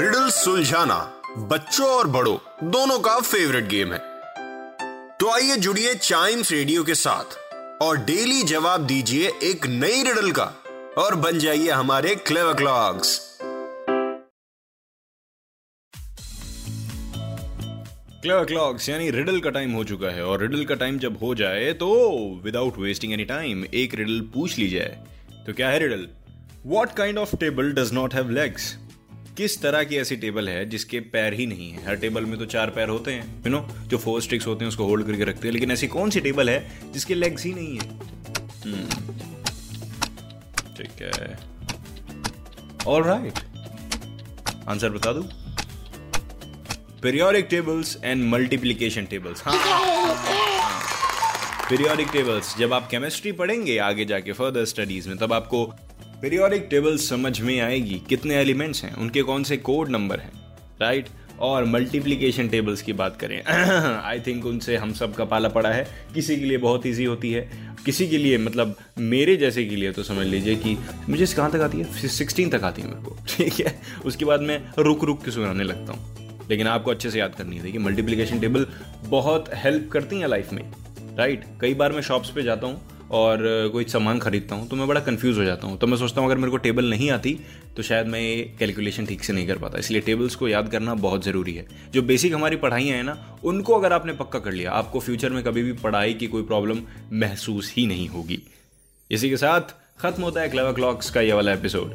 Riddle सुलझाना बच्चों और बड़ों, दोनों का फेवरेट गेम है। तो आइए जुड़िए चाइम्स रेडियो के साथ और डेली जवाब दीजिए एक नई रिडल का और बन जाइए हमारे क्लेव क्लॉक्स क्लेवर क्लॉक्स यानी रिडल का टाइम हो चुका है और रिडल का टाइम जब हो जाए तो विदाउट वेस्टिंग एनी टाइम एक रिडल पूछ ली जाए। तो क्या है riddle what kind of table does not have legs किस तरह की ऐसी टेबल है जिसके पैर ही नहीं है? हर टेबल में तो चार पैर होते हैं यू नो जो फोर स्टिक्स होते हैं उसको होल्ड करके रखते हैं लेकिन ऐसी कौन सी टेबल है जिसके लेग्स ही नहीं है? हम्म, ठीक है। ऑल राइट आंसर बता दू? Periodic tables and multiplication tables हाँ। पीरियोडिक टेबल्स जब आप केमिस्ट्री पढ़ेंगे आगे जाके फर्दर स्टडीज़ में तब आपको पीरियोडिक टेबल्स समझ में आएगी कितने एलिमेंट्स हैं, उनके कौन से कोड नंबर हैं राइट और मल्टीप्लिकेशन टेबल्स की बात करें। आई थिंक उनसे हम सब का पाला पड़ा है। किसी के लिए बहुत ईजी होती है। किसी के लिए मतलब मेरे जैसे के लिए तो समझ लीजिए कि मुझे कहाँ तक आती है? सिक्सटीन तक आती है मेरे को। ठीक है? उसके बाद मैं रुक रुक के सुनाने लगता हूँ। लेकिन आपको अच्छे से याद करनी है। देखिए मल्टीप्लिकेशन टेबल बहुत हेल्प करती हैं लाइफ में राइट कई बार मैं शॉप्स पे जाता हूँ और कोई सामान खरीदता हूँ तो मैं बड़ा कन्फ्यूज़ हो जाता हूँ। तो मैं सोचता हूँ, अगर मेरे को टेबल नहीं आती तो शायद मैं ये कैलकुलेशन ठीक से नहीं कर पाता। इसलिए टेबल्स को याद करना बहुत ज़रूरी है। जो बेसिक हमारी पढ़ाइयाँ हैं ना, उनको अगर आपने पक्का कर लिया, आपको फ्यूचर में कभी भी पढ़ाई की कोई प्रॉब्लम महसूस ही नहीं होगी। इसी के साथ, खत्म होता है क्लेवर क्लॉक्स का ये वाला एपिसोड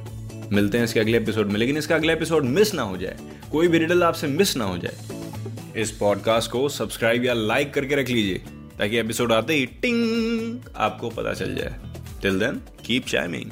मिलते हैं इसके अगले एपिसोड में, लेकिन इसका अगला एपिसोड मिस ना हो जाए। कोई भी रिडल आपसे मिस ना हो जाए। इस पॉडकास्ट को सब्सक्राइब या लाइक करके रख लीजिए। ताकि एपिसोड आते ही टिंग आपको पता चल जाए। Till then keep chiming